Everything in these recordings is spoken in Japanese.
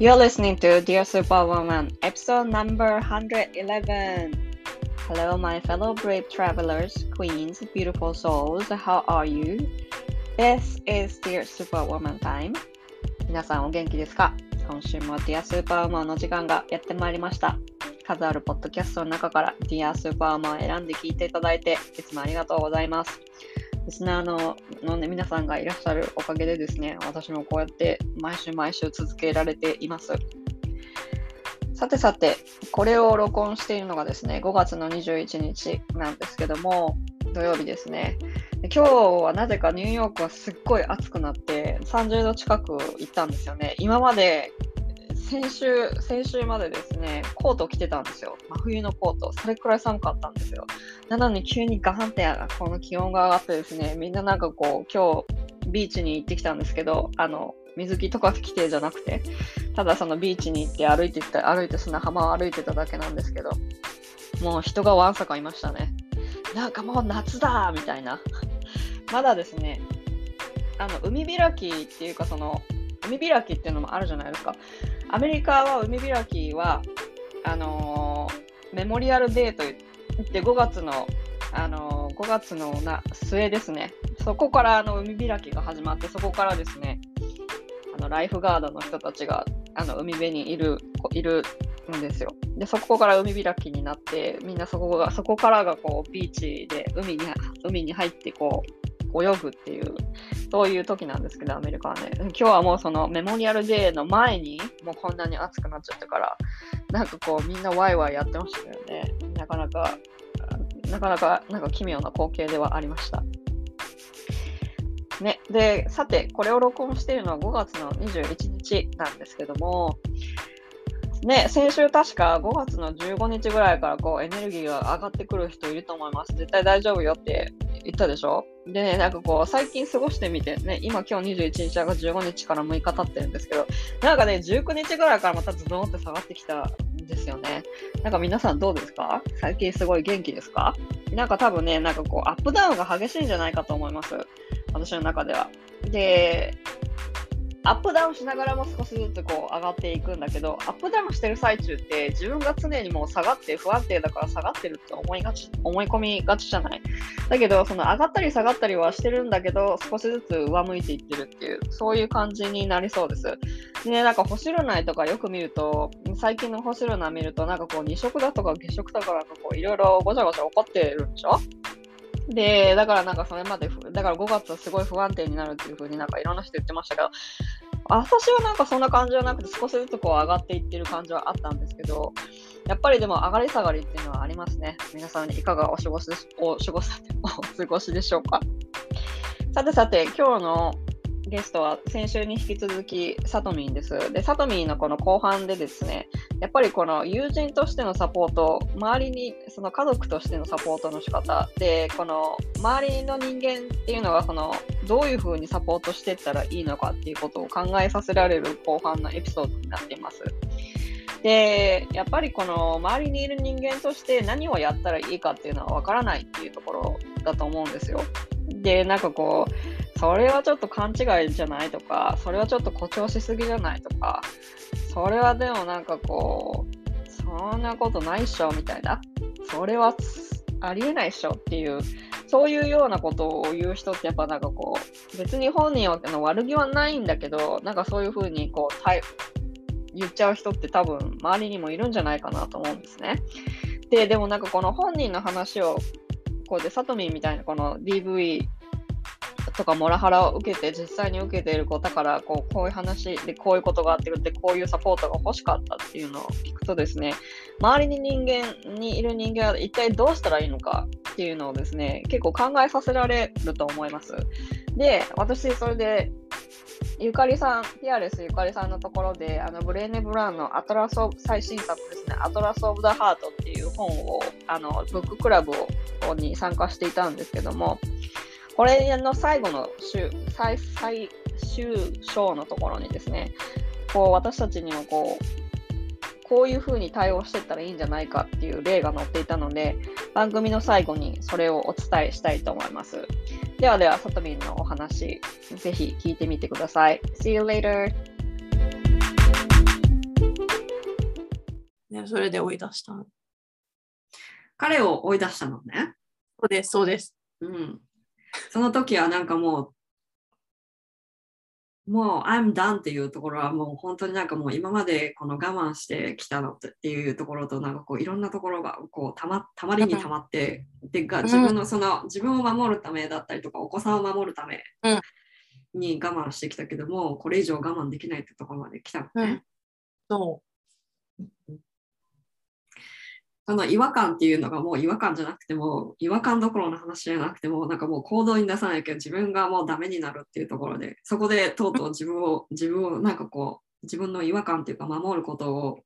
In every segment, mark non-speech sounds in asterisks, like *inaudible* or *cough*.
You're listening to Dear Superwoman, episode number 111. Hello, my fellow brave travelers, queens, beautiful souls. How are you? This is Dear Superwoman time. 皆さんお元気ですか今週も Dear Superwoman の時間がやってまいりました。数あるポッドキャストの中から Dear Superwoman を選んで聞いていただいていつもありがとうございます。リスナーのの、ね、皆さんがいらっしゃるおかげでですね、私もこうやって毎週毎週続けられています。さてさて、これを録音しているのがですね、5月の21日なんですけども、土曜日ですね。今日はなぜかニューヨークはすっごい暑くなって30度近く行ったんですよね。今まで先週、先週までですね、コート着てたんですよ。真冬のコート。それくらい寒かったんですよ。なのに急にガーンってこの気温が上がってですね、みんななんかこう、今日ビーチに行ってきたんですけど、あの、水着とか着てじゃなくて、ただそのビーチに行って歩いていった、歩いて砂浜を歩いてただけなんですけど、もう人がわんさかいましたね。なんかもう夏だーみたいな。まだですね、あの、海開きっていうかその、海開きっていうのもあるじゃないですか。アメリカは海開きは、あのー、メモリアルデーといって5月の、あのー、5月のな末ですね。そこからあの海開きが始まって、そこからですね、あのライフガードの人たちがあの海辺にいるいるんですよ。で、そこから海開きになって、みんなそこがそこからがこうビーチで海に海に入ってこう泳ぐっていうそういう時なんですけど、アメリカはね。今日はもうそのメモリアルデーの前に、もうこんなに暑くなっちゃったから、なんかこうみんなワイワイやってましたよね。なかなか、なかなかなんか奇妙な光景ではありました。ね、で、さて、これを録音しているのは5月の21日なんですけども、ね、先週確か5月の15日ぐらいからこうエネルギーが上がってくる人いると思います。絶対大丈夫よって言ったでしょ？でね、なんかこう、最近過ごしてみて、ね、今今日21日が15日から6日経ってるんですけど、なんかね、19日ぐらいからまたズドンって下がってきたんですよね。なんか皆さんどうですか？最近すごい元気ですか？なんか多分ね、なんかこう、アップダウンが激しいんじゃないかと思います。私の中では。で、アップダウンしながらも少しずつこう上がっていくんだけど、アップダウンしてる最中って自分が常にもう下がって不安定だから下がってるって思いがち、思い込みがちじゃない？だけど、その上がったり下がったりはしてるんだけど、少しずつ上向いていってるっていう、そういう感じになりそうです。でね、なんか星占いとかよく見ると、最近の星占い見ると、なんかこう二色だとか月食とかなんかこういろいろごちゃごちゃ起こってるんでしょ？で、だからなんかそれまで、だから5月はすごい不安定になるっていう風になんかいろんな人言ってましたけど、私はなんかそんな感じはなくて少しずつこう上がっていってる感じはあったんですけど、やっぱりでも上がり下がりっていうのはありますね。皆さんいかがお過ごしお過ごし *laughs* お過ごしでしょうか。さてさて、今日のゲストは先週に引き続きサトミンです。で、サトミンのこの後半でですね、やっぱりこの友人としてのサポート、周りにその家族としてのサポートの仕方で、この周りの人間っていうのがそのどういうふうにサポートしていったらいいのかっていうことを考えさせられる後半のエピソードになっています。で、やっぱりこの周りにいる人間として何をやったらいいかっていうのはわからないっていうところだと思うんですよ。で、なんかこう、それはちょっと勘違いじゃないとか、それはちょっと誇張しすぎじゃないとか、それはでもなんかこう、そんなことないっしょみたいな、それはありえないっしょっていう、そういうようなことを言う人ってやっぱなんかこう、別に本人は悪気はないんだけど、なんかそういうふうにこう、言っちゃう人って多分周りにもいるんじゃないかなと思うんですね。で、でもなんかこの本人の話をこうで、サトミンみたいなこの DV とかモラハラを受けて、実際に受けている子だから、こう、こういう話で、こういうことがあってるって、こういうサポートが欲しかったっていうのを聞くとですね、周りに人間にいる人間は一体どうしたらいいのかっていうのをですね、結構考えさせられると思います。で、私、それで、ゆかりさん、ピアレスゆかりさんのところで、あのブレーネ・ブラウンのアトラス・オブ、最新作ですね、アトラス・オブ・ザ・ハートっていう本を、あの、ブッククラブをに参加していたんですけども、これの最後の週、最、最終章のところにですね、こう、私たちにもこう、こういうふうに対応していったらいいんじゃないかっていう例が載っていたので、番組の最後にそれをお伝えしたいと思います。ではでは、さとみんのお話、ぜひ聞いてみてください。See you later! ね、それで追い出した。そ彼を追い出したのね。うです、そうです。うん。その時はなんかもう、もう I'm done っていうところはもう本当になんかもう今までこの我慢してきたのっていうところとなんかこういろんなところがこうたまたまりにたまって、でが自分のその自分を守るためだったりとかお子さんを守るためうん。に我慢してきたけども、これ以上我慢できないってところまで来たのね。うん。そその違和感っていうのがもう違和感じゃなくても違和感どころの話じゃなくてもなんかもう行動に出さないけど自分がもうダメになるっていうところでそこでとうとう自分を自分をなんかこう自分の違和感っていうか守ることを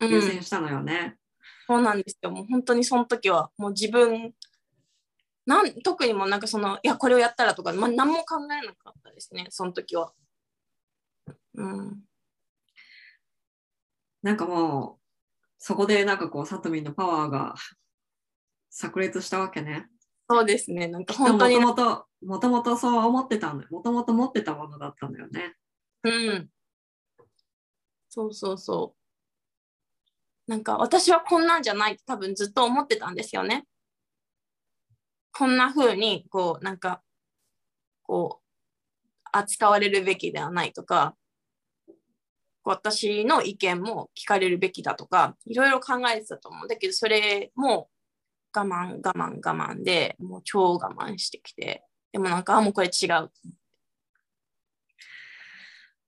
う。優うん、先したのよね。そうなんですよ。もう本当にその時は、もう自分、なん特にもうなんかその、いや、これをやったらとか、まあ、何も考えなかったですね、その時は。うん。なんかもうそこでなんかこうサトミンのパワーが炸裂したわけね。そうですね、なんかも本当にと、もともともとそう思ってたんだよ。もともと持ってたものだったんだよね。うん。そうそうそう。なんか私はこんなんじゃないって多分ずっと思ってたんですよね。こんな風にこうなんかこう扱われるべきではないとか私の意見も聞かれるべきだとかいろいろ考えてたと思う。んだけどそれも我慢我慢我慢でもう超我慢してきてでもなんかあもうこれ違う。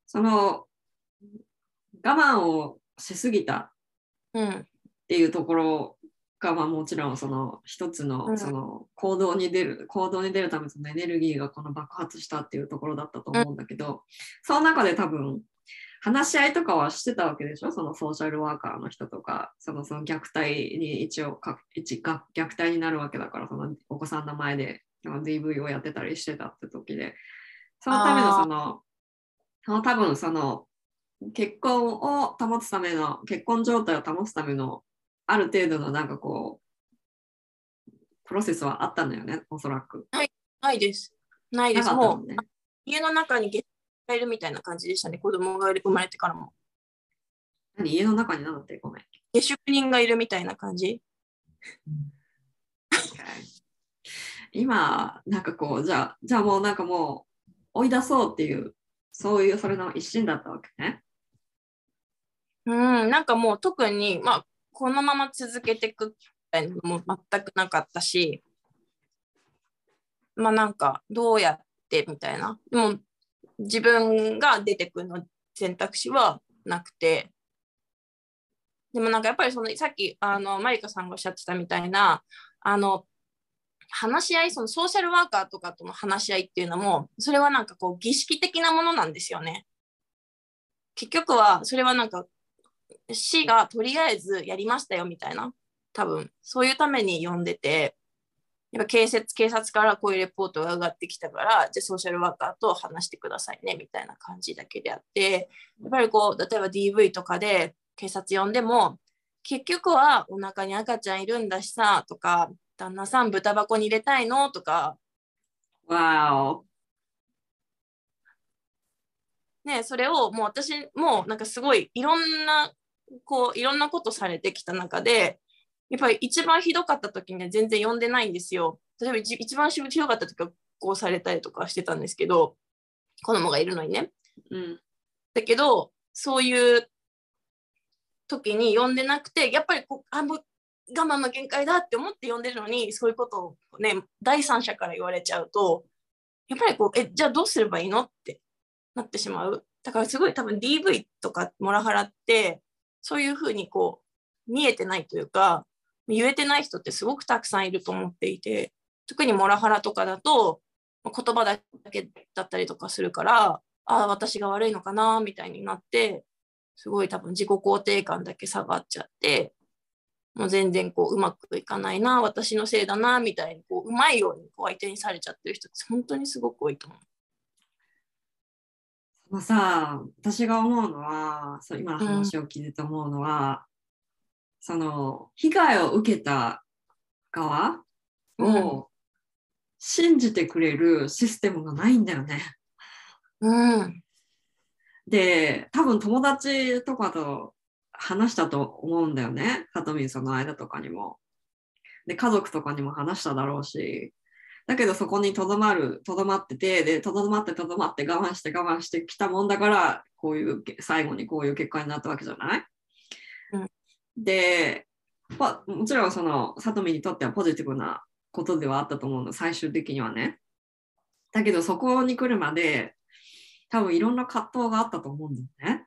その我慢をしすぎたうん。っていうところが、まあ、もちろんその一つのうん。その行動に出る、行動に出るためのそのエネルギーがこの爆発したっていうところだったと思うんだけど、その中で多分話し合いとかはしてたわけでしょ？そのソーシャルワーカーの人とかそのその虐待に一応か一が虐待になるわけだからそのお子さんの前で DV をやってたりしてたって時でそのためのそのその多分その結婚を保つための結婚状態を保つためのある程度のなんかこうプロセスはあったんだよねおそらく。ないです。ないです。なかったもうもんね。家の中にゲがいるみたいな感じでしたね。子供が生まれてからも。何家の中になんだってごめん。下宿人がいるみたいな感じ。*laughs* 今なんかこうじゃあじゃあもうなんかもう追い出そうっていうそういうそれの一心だったわけね。うん、なんかもう特に、まあ、このまま続けていくみたいなのも全くなかったし、まあなんかどうやってみたいな。でも自分が出てくるの選択肢はなくて。でもなんかやっぱりそのさっきあのマリカさんがおっしゃってたみたいなあの話し合いそのソーシャルワーカーとかとの話し合いっていうのもそれはなんかこう儀式的なものなんですよね。結局はそれはなんか市がとりあえずやりましたよみたいな多分そういうために呼んでてやっぱ警察警察からこういうレポートが上がってきたからじゃあソーシャルワーカーと話してくださいねみたいな感じだけであってやっぱりこう例えば DV とかで警察呼んでも結局はお腹に赤ちゃんいるんだしさとか旦那さん豚箱に入れたいの？とかわお。ね、それをもう私もなんかすごいいろんなこういろんなことされてきた中でやっぱり一番ひどかった時には全然呼んでないんですよ。例えば一一番ひどかった時はこうされたりとかしてたんですけど子供がいるのにね。うん。だけどそういう時に呼んでなくてやっぱりこうあもう我慢の限界だって思って呼んでるのにそういうことをね第三者から言われちゃうとやっぱりこうえじゃあどうすればいいのってなってしまうだからすごい多分 DV とかモラハラってそういうふうにこう見えてないというか言えてない人ってすごくたくさんいると思っていて特にモラハラとかだと言葉だけだったりとかするからああ私が悪いのかなみたいになってすごい多分自己肯定感だけ下がっちゃってもう全然こううまくいかないな私のせいだなみたいにこううまいようにこう相手にされちゃってる人って本当にすごく多いと思う。そのさ、私が思うのは、そう今の話を聞いてて思うのは、その被害を受けた側を信じてくれるシステムがないんだよね。うん、で、多分友達とかと話したと思うんだよね。さとみんその間とかにも。で、家族とかにも話しただろうし。だけどそこにとどまる、とどまってて、で、とどまってとどまって我慢して我慢してきたもんだから、こういう、最後にこういう結果になったわけじゃない、うんで、まあもちろんその、さとみにとってはポジティブなことではあったと思うの、最終的にはね。だけどそこに来るまで、多分いろんな葛藤があったと思うんだよね。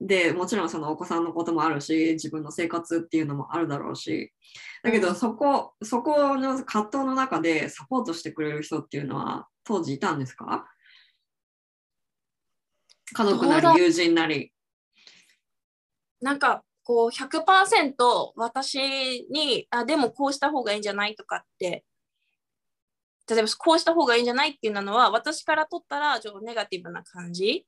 で、もちろんそのお子さんのこともあるし、自分の生活っていうのもあるだろうし、だけどそこ、そこの葛藤の中でサポートしてくれる人っていうのは当時いたんですか？家族なり友人なり。なんかこう100%私にあでもこうした方がいいんじゃないとかって例えばこうした方がいいんじゃないっていうのは私から取ったらちょっとネガティブな感じ？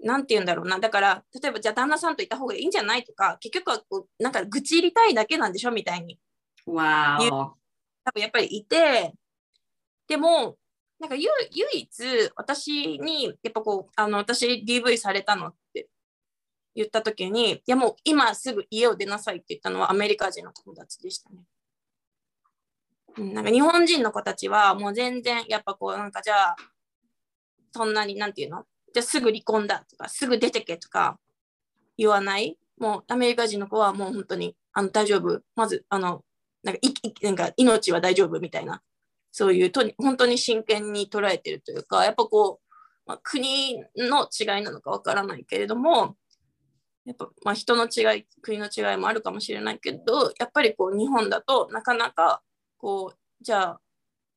なんて言うんだろうな。だから例えばじゃあ旦那さんといた方がいいんじゃないとか結局はこうなんか愚痴入りたいだけなんでしょ？みたいに。わ。多分やっぱりいてでもなんか唯唯一私にやっぱこうあの私 DV されたのって言った時にいやもう今すぐ家を出なさいって言ったのはアメリカ人の友達でしたね。うんなんか日本人の子たちはもう全然やっぱこうなんかじゃあそんなになんていうの？じゃあすぐ離婚だとかすぐ出てけとか言わない？もうアメリカ人の子はもう本当にあの大丈夫。まずあのなんかいいなんか命は大丈夫みたいな。そういうと本当に真剣に捉えてるというかやっぱこう、まあ、国の違いなのかわからないけれどもやっぱ、まあ、人の違い国の違いもあるかもしれないけどやっぱりこう日本だとなかなかこうじゃあ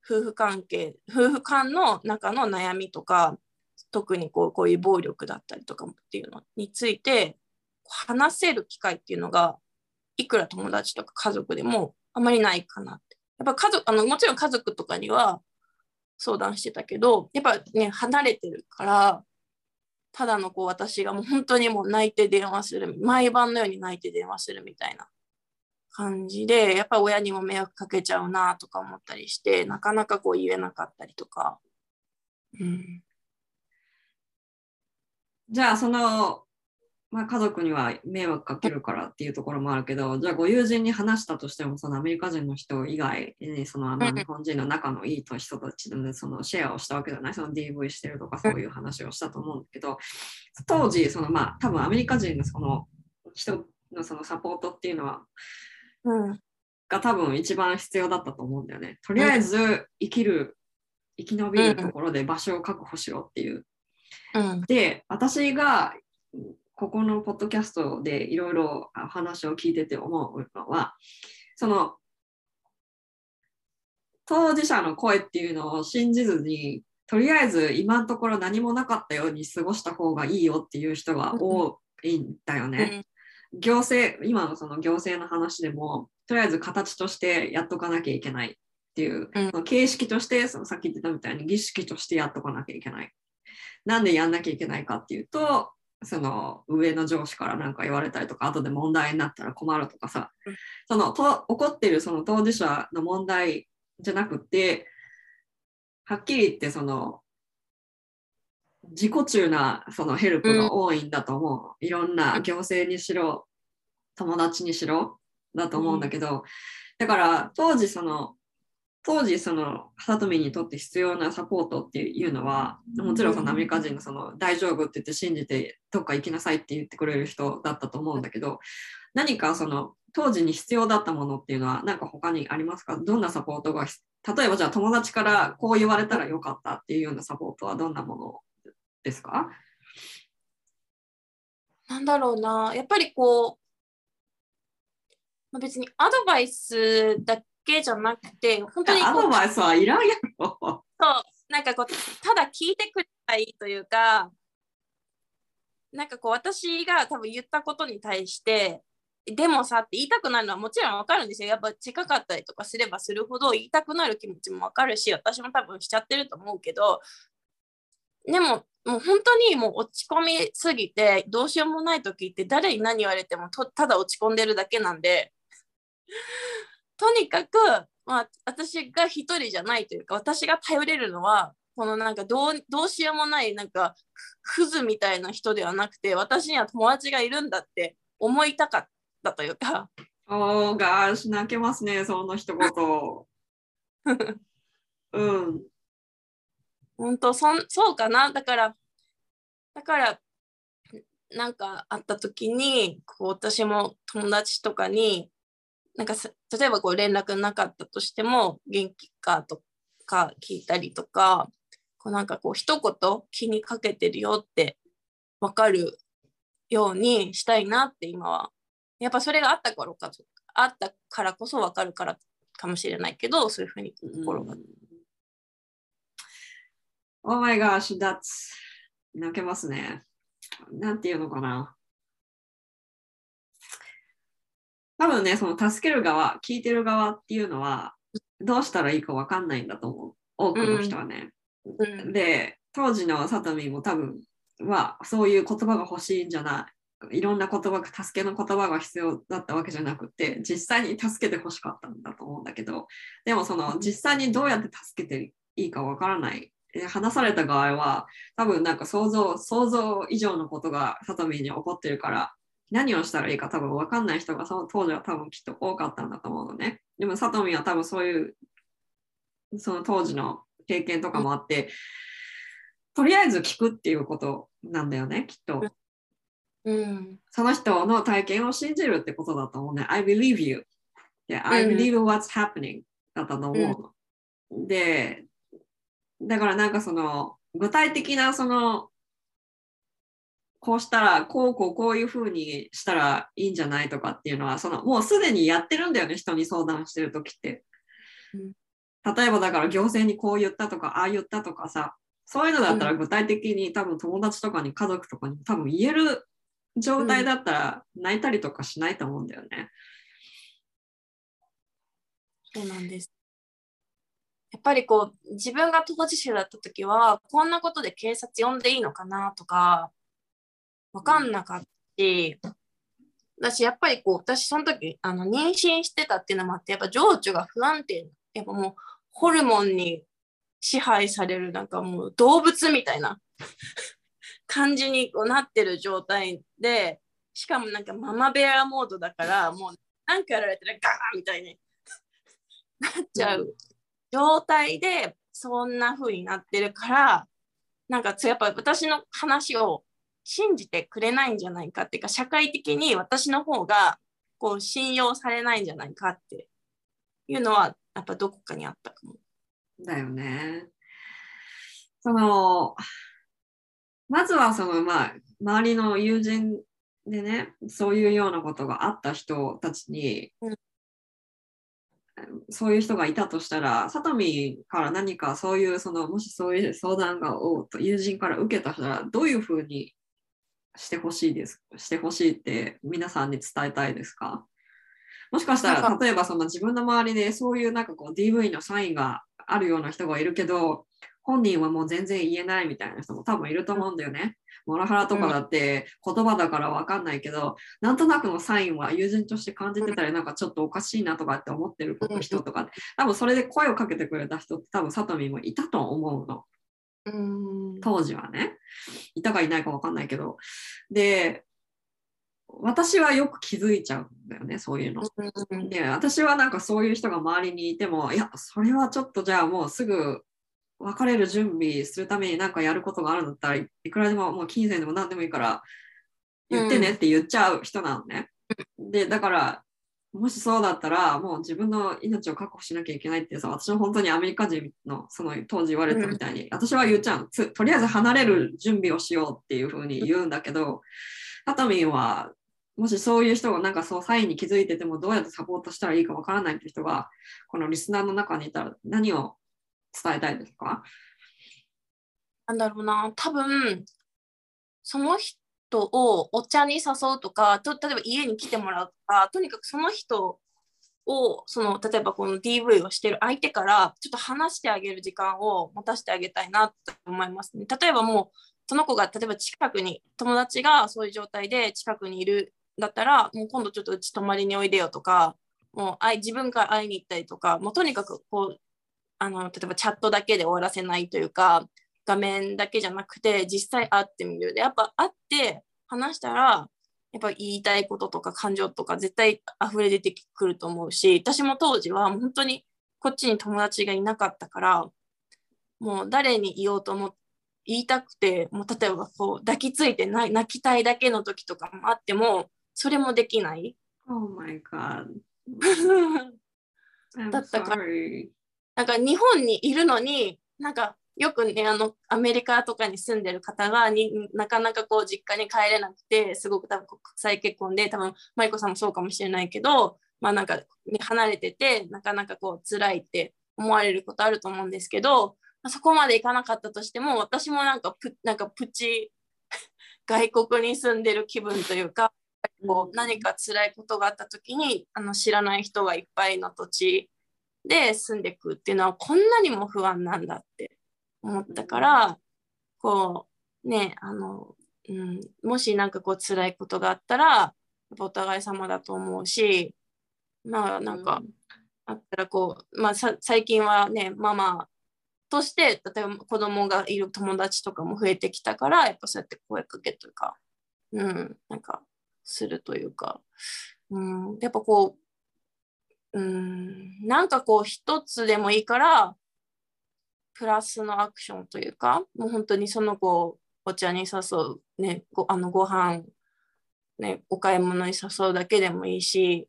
夫婦関係夫婦間の中の悩みとか特にこうこういう暴力だったりとかっていうのについて話せる機会っていうのがいくら友達とか家族でもあまりないかなって。やっぱ家族あのもちろん家族とかには相談してたけどやっぱね離れてるからただのこう私がもう本当にもう泣いて電話する毎晩のように泣いて電話するみたいな感じでやっぱり親にも迷惑かけちゃうなとか思ったりしてなかなかこう言えなかったりとか。うんじゃあその、まあ、家族には迷惑かけるからっていうところもあるけど、じゃあご友人に話したとしても、そのアメリカ人の人以外に、そのあのうん日本人の仲のいい人たちでそのシェアをしたわけじゃない、その DV してるとかそういう話をしたと思うんだけど、当時、そのまあ多分アメリカ人のその人のそのサポートっていうのは、うんが多分一番必要だったと思うんだよね。とりあえず生きる、生き延びるところで場所を確保しろっていう。うんで、私がここのポッドキャストでいろいろ話を聞いてて思うのは、その当事者の声っていうのを信じずに、とりあえず今のところ何もなかったように過ごした方がいいよっていう人が多いんだよね。行政、今のその行政の話でも、とりあえず形としてやっとかなきゃいけないっていう、うん形式として、そのさっき言ってたみたいに儀式としてやっとかなきゃいけない。なんでやんなきゃいけないかっていうと、その上の上司から何か言われたりとか、後で問題になったら困るとかさ、うん。そのと起こってるその当事者の問題じゃなくて、はっきり言ってその自己中なそのヘルプが多いんだと思う。いろんな行政にしろ、友達にしろだと思うんだけど、だから当時その当時そのさとみにとって必要なサポートっていうのはもちろんそのアメリカ人のその大丈夫って言って信じてどっか行きなさいって言ってくれる人だったと思うんだけど何かその当時に必要だったものっていうのは何か他にありますか？どんなサポートが例えばじゃあ友達からこう言われたらよかったっていうようなサポートはどんなものですか？なんだろうな、やっぱりこう、まあ、別にアドバイスだけじゃなくて、本当にアドバイスはいらんやろ。そうなんかこうただ聞いてくれたらいいというかなんかこう私が多分言ったことに対してでもさって言いたくなるのはもちろんわかるんですよやっぱ近かったりとかすればするほど言いたくなる気持ちもわかるし私も多分しちゃってると思うけどでももう本当にもう落ち込みすぎてどうしようもない時って誰に何言われてもとただ落ち込んでるだけなんでとにかく、まあ、私が一人じゃないというか私が頼れるのはこのなんかどうどうしようもないなんかクズみたいな人ではなくて私には友達がいるんだって思いたかったというかおーがーし、泣けますね、その一言。*laughs* うん。本当そんそうかなだからだからなんかあった時にこう私も友達とかになんか例えばこう連絡なかったとしても元気かとか聞いたりとかこうなんかこう一言気にかけてるよって分かるようにしたいなって今はやっぱそれがあった頃かあったからこそ分かるからかもしれないけどそういうふうに心が Oh my gosh, that's 泣けますね。なんていうのかな。多分ね、その助ける側、聞いてる側っていうのは、どうしたらいいかわかんないんだと思う。多くの人はね。うんで、当時のサトミンも多分は、そういう言葉が欲しいんじゃない。いろんな言葉が、助けの言葉が必要だったわけじゃなくて、実際に助けて欲しかったんだと思うんだけど、でもその実際にどうやって助けていいかわからない。で話された場合は、多分なんか想像、想像以上のことがサトミンに起こってるから、何をしたらいいか多分分かんない人がその当時は多分きっと多かったんだと思うのね。でもサトミンは多分そういう、その当時の経験とかもあって、とりあえず聞くっていうことなんだよね、きっと。うんその人の体験を信じるってことだと思うね。I believe you. で、I うん believe what's happening だったと思う。で、だからなんかその、具体的なその、こうしたら、こうこうこういうふうにしたらいいんじゃないとかっていうのは、そのもうすでにやってるんだよね、人に相談してるときって。うん例えばだから行政にこう言ったとか、ああ言ったとかさ、そういうのだったら具体的に多分友達とかに家族とかに多分言える状態だったら泣いたりとかしないと思うんだよね。そうなんです。やっぱりこう自分が当事者だった時はこんなことで警察呼んでいいのかなとか分かんなかったし私やっぱりこう私その時あの妊娠してたっていうのもあってやっぱ情緒が不安定やっぱもうホルモンに支配されるなんかもう動物みたいな感じにこうなってる状態でしかもなんかママベアモードだからもう何かやられたらガーンみたいになっちゃう状態でそんな風になってるからなんかやっぱ私の話を信じてくれないんじゃないかっていうか社会的に私の方がこう信用されないんじゃないかっていうのはやっぱどこかにあったかも。だよね。その、まずはその、まあ、周りの友人でね、そういうようなことがあった人たちに、うんそういう人がいたとしたら、さとみから何かそういう、その、もしそういう相談がを友人から受けた人ら、どういうふうにしてほしいです、してほしいって皆さんに伝えたいですか？もしかしたら、例えばその自分の周りでそういうなんかこう DV のサインがあるような人がいるけど、本人はもう全然言えないみたいな人も多分いると思うんだよね。モラハラとかだって言葉だからわかんないけど、なんとなくのサインは友人として感じてたり、なんかちょっとおかしいなとかって思ってる人とか、多分それで声をかけてくれた人って多分サトミンもいたと思うの。うん当時はね。いたかいないかわかんないけど。で、私はよく気づいちゃうんだよね、そういうの。うんで、私はなんかそういう人が周りにいても、いや、それはちょっとじゃあもうすぐ別れる準備するために何かやることがあるんだったらいいくらでももう金銭でも何でもいいから言ってねって言っちゃう人なのね。で、だから、もしそうだったらもう自分の命を確保しなきゃいけないってさ、私も本当にアメリカ人のその当時言われたみたいに、私は言っちゃうつとりあえず離れる準備をしようっていうふうに言うんだけど、タタミンはもしそういう人がなんかそうサインに気づいててもどうやってサポートしたらいいかわからないって人がこのリスナーの中にいたら何を伝えたいですか？なんだろうな、多分その人人をお茶に誘うとか、と例えば家に来てもらうとか、とにかくその人を、その例えばこの DV をしてる相手からちょっと話してあげる時間を持たせてあげたいなと思いますね。例えばもう、その子が例えば近くに、友達がそういう状態で近くにいるんだったら、もう今度ちょっとうち泊まりにおいでよとか、もうあい自分から会いに行ったりとか、もうとにかくこう、あの例えばチャットだけで終わらせないというか、画面だけじゃなくて実際会ってみるでやっぱ会って話したらやっぱ言いたいこととか感情とか絶対溢れ出てくると思うし私も当時は本当にこっちに友達がいなかったからもう誰に言おうと思って言いたくてもう例えばこう抱きついて泣きたいだけの時とかもあってもそれもできない Oh my god. *laughs* だったから.なんか日本にいるのになんかよくねあのアメリカとかに住んでる方がになかなかこう実家に帰れなくてすごく多分国際結婚で多分マイコさんもそうかもしれないけどまあなんか、ね、離れててなかなかこう辛いって思われることあると思うんですけど、まあ、そこまでいかなかったとしても私もなんかプなんかプチ *laughs* 外国に住んでる気分というかこう何か辛いことがあった時にあの知らない人がいっぱいの土地で住んでいくっていうのはこんなにも不安なんだって思ったからこうねあの、うん、もし何かこう辛いことがあったらお互い様だと思うしまあなんかあったらこう、まあ、さ最近はねママとして例えば子供がいる友達とかも増えてきたからやっぱそうやって声かけというか、うん、なんかするというか、うん、やっぱこう、うん、なんかこう一つでもいいからプラスのアクションというかもう本当にその子お茶に誘う、ね、ごあのご飯ねお買い物に誘うだけでもいいし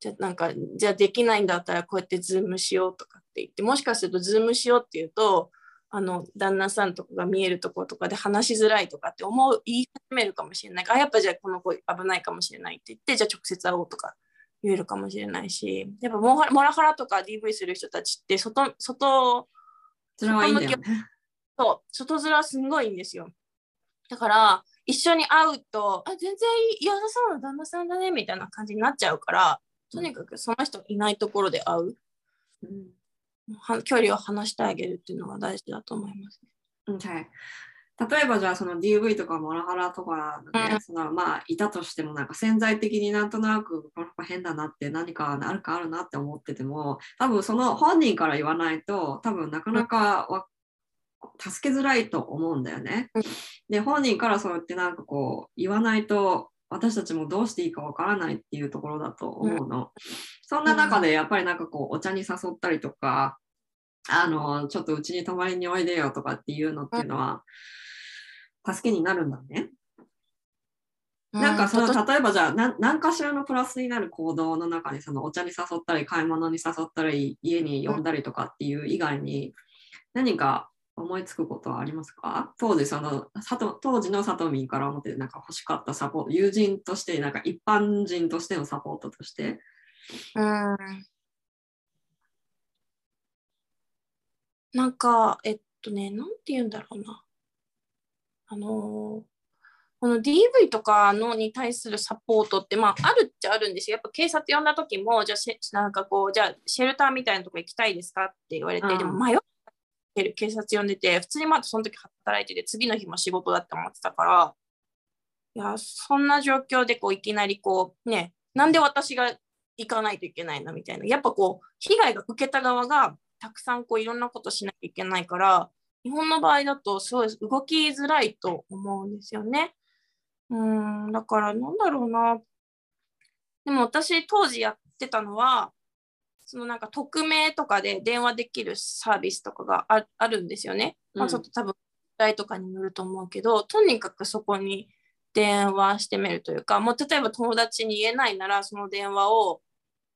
じゃなんかじゃあできないんだったらこうやって Zoom しようとかって言ってもしかすると Zoom しようっていうとあの旦那さんとかが見えるとことかで話しづらいとかって思う言い始めるかもしれない。あやっぱじゃあこの子危ないかもしれないって言ってじゃあ直接会おうとか言えるかもしれないしやっぱモモラハラとか DV する人たちって外外それはいいんだよね。そう。外面すんごいんですよ。だから一緒に会うとあ全然良さそうな旦那さんだねみたいな感じになっちゃうからとにかくその人いないところで会う。うん。は距離を離してあげるっていうのが大事だと思います、ね。Okay. 例えばじゃあその DV とかモラハラとか、ねうんそのまあいたとしてもなんか潜在的になんとなくこの子変だなって何かあるかあるなって思ってても多分その本人から言わないと多分なかなかわ助けづらいと思うんだよねうん。で本人からそうやってなんかこう言わないと私たちもどうしていいかわからないっていうところだと思うの。そんな中でやっぱりなんかこうお茶に誘ったりとかあのちょっとうちに泊まりにおいでよとかっていうのっていうのは助けになるんだね。なんかそのう例えばじゃあ何何かしらのプラスになる行動の中にそのお茶に誘ったり買い物に誘ったり家に呼んだりとかっていう以外に何か思いつくことはありますか？当時その当時の佐藤民から思ってなんか欲しかったサポート友人としてなんか一般人としてのサポートとして。うん。なんかえっとねなんて言うんだろうなあのーこの DV とかのに対するサポートって、まあ、あるっちゃあるんですよ。やっぱ警察呼んだ時も、じゃあなんかこう、じゃあ、シェルターみたいなとこ行きたいですかって言われて、うんでも迷ってる警察呼んでて、普通にまだその時働いてて、次の日も仕事だって思ってたから、いや、そんな状況でこういきなりこう、ね、なんで私が行かないといけないのみたいな。やっぱこう、被害が受けた側がたくさんこういろんなことしなきゃいけないから、日本の場合だとすごい動きづらいと思うんですよね。うん、だからなんだろうな。でも私当時やってたのは、そのなんか匿名とかで電話できるサービスとかがああるんですよね。まあ、ちょっと多分、代とかによると思うけど、とにかくそこに電話してみるというか、もう例えば友達に言えないなら、その電話を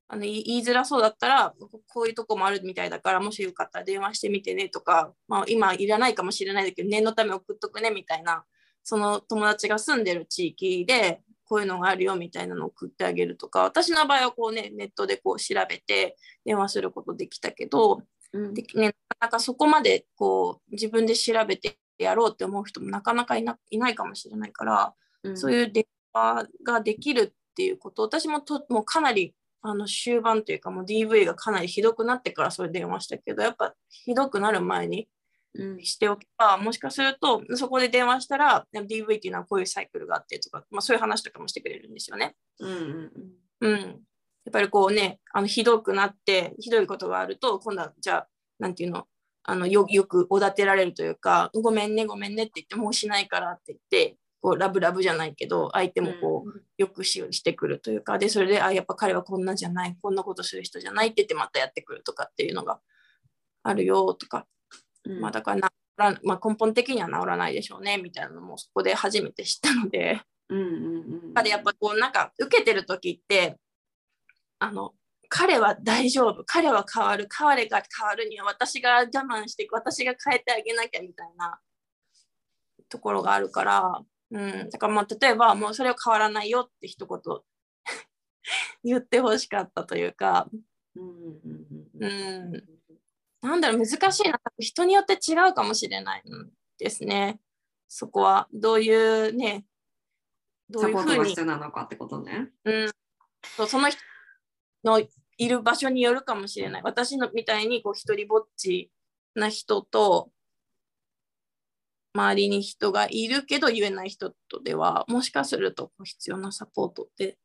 あの言いづらそうだったら、ここういうとこもあるみたいだから、もしよかったら電話してみてねとか、まあ、今いらないかもしれないけど、念のため送っとくねみたいな、その友達が住んでる地域で、こういうのがあるよみたいなのを送ってあげるとか、私の場合はこうね、ネットでこう調べて電話することできたけど、うん。でね、なかなかそこまでこう自分で調べてやろうって思う人もなかなかいないないかもしれないから、うん。そういう電話ができるっていうこと、私もともうかなりあの終盤というかもう DV がかなりひどくなってからそれ電話したけど、やっぱひどくなる前にうん。しておけば、もしかするとそこで電話したら DV っていうのはこういうサイクルがあってとか、まあ、そういう話とかもしてくれるんですよね。うんうん。うん、やっぱりこうね、あのひどくなって、ひどいことがあると、今度はじゃあ、なんていうの、あのよよくおだてられるというか、ごめんね、ごめんねって言って、もうしないからって言って、こうラブラブじゃないけど、相手もこう、よくししてくるというか、で、それで、あ、やっぱ彼はこんなじゃない、こんなことする人じゃないって言って、またやってくるとかっていうのがあるよとか、うん。まあだからなら、まあ、根本的には治らないでしょうねみたいなのもそこで初めて知ったので、うんうんうん。やっぱりやっぱこうなんか受けてる時って、あの、彼は大丈夫、彼は変わる、彼が変わるには私が我慢して、私が変えてあげなきゃみたいなところがあるから、うん、だからまあ例えばもうそれは変わらないよって一言。*laughs* 言ってほしかったというか、うんうんうんううん。ん、なんだろう難しいな。人によって違うかもしれないんですね。そこは。どういうねどういうふうに。が必要なのかってことね。うん、そうその人のいる場所によるかもしれない。私のみたいにこう一人ぼっちな人と周りに人がいるけど言えない人とではもしかすると必要なサポートって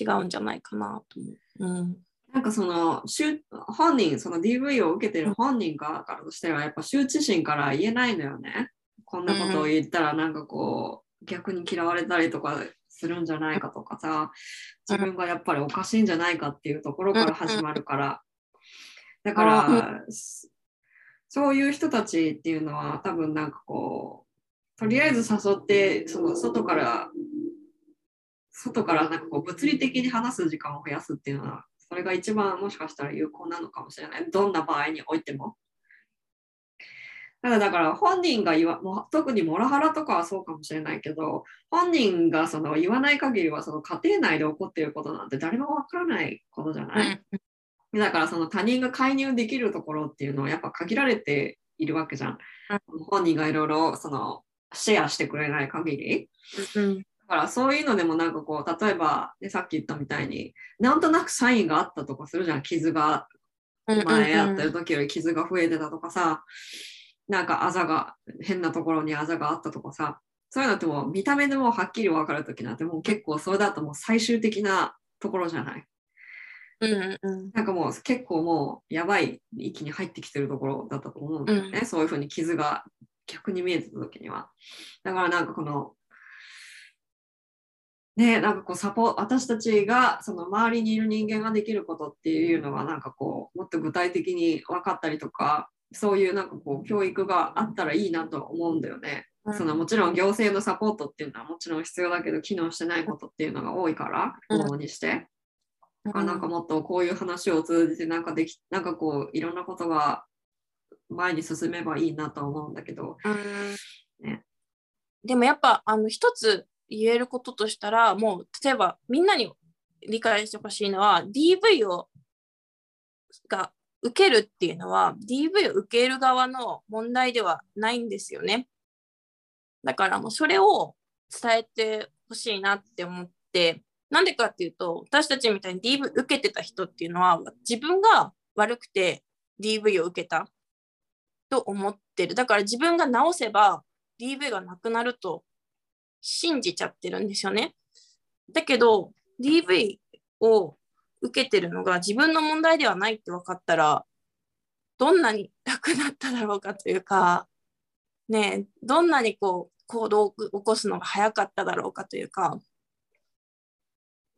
違うんじゃないかなと思う。うんなんかその羞本人、その DV を受けてる本人側からとしては、やっぱ羞恥心から言えないのよね。こんなことを言ったら、なんかこう、逆に嫌われたりとかするんじゃないかとかさ、自分がやっぱりおかしいんじゃないかっていうところから始まるから。だから、そういう人たちっていうのは、多分なんかこう、とりあえず誘って、その外から、外からなんかこう物理的に話す時間を増やすっていうのは、それが一番もしかしたら有効なのかもしれない。どんな場合においても。ただだから本人が言わ、もう特にモラハラとかはそうかもしれないけど、本人がその言わない限りはその家庭内で起こっていることなんて誰もわからないことじゃない、だからその他人が介入できるところっていうのはやっぱ限られているわけじゃん。本人がいろいろそのシェアしてくれない限り。うんだからそういうのでもなんかこう例えば、ね、さっき言ったみたいになんとなくサインがあったとかするじゃん。傷が前やってる時より傷が増えてたとかさ。なんかあざが変なところにあざがあったとかさ。そういうのってもう見た目でもうはっきり分かる時なんてもう結構それだともう最終的なところじゃない？うんうんなんかもう結構もうやばい域に入ってきてるところだったと思うんだよね、うん。そういうふうに傷が逆に見えてた時には。だからなんかこのねなんかこうサポ私たちがその周りにいる人間ができることっていうのがなんかこうもっと具体的に分かったりとかそういうなんかこう教育があったらいいなと思うんだよね。そのもちろん行政のサポートっていうのはもちろん必要だけど機能してないことっていうのが多いからうん。往々にして、だからなんかもっとこういう話を通じてなんかできなんかこういろんなことが前に進めばいいなと思うんだけど、うん。ね。でもやっぱあの一つ言えることとしたらもう例えばみんなに理解してほしいのは DV をが受けるっていうのは DV を受ける側の問題ではないんですよね。だからもうそれを伝えてほしいなって思ってなんでかっていうと私たちみたいに DV 受けてた人っていうのは自分が悪くて DV を受けたと思ってるだから自分が直せば DV がなくなると信じちゃってるんですよね。だけど DV を受けてるのが自分の問題ではないって分かったらどんなに楽だっただろうかというかねどんなにこう行動を起こすのが早かっただろうかというか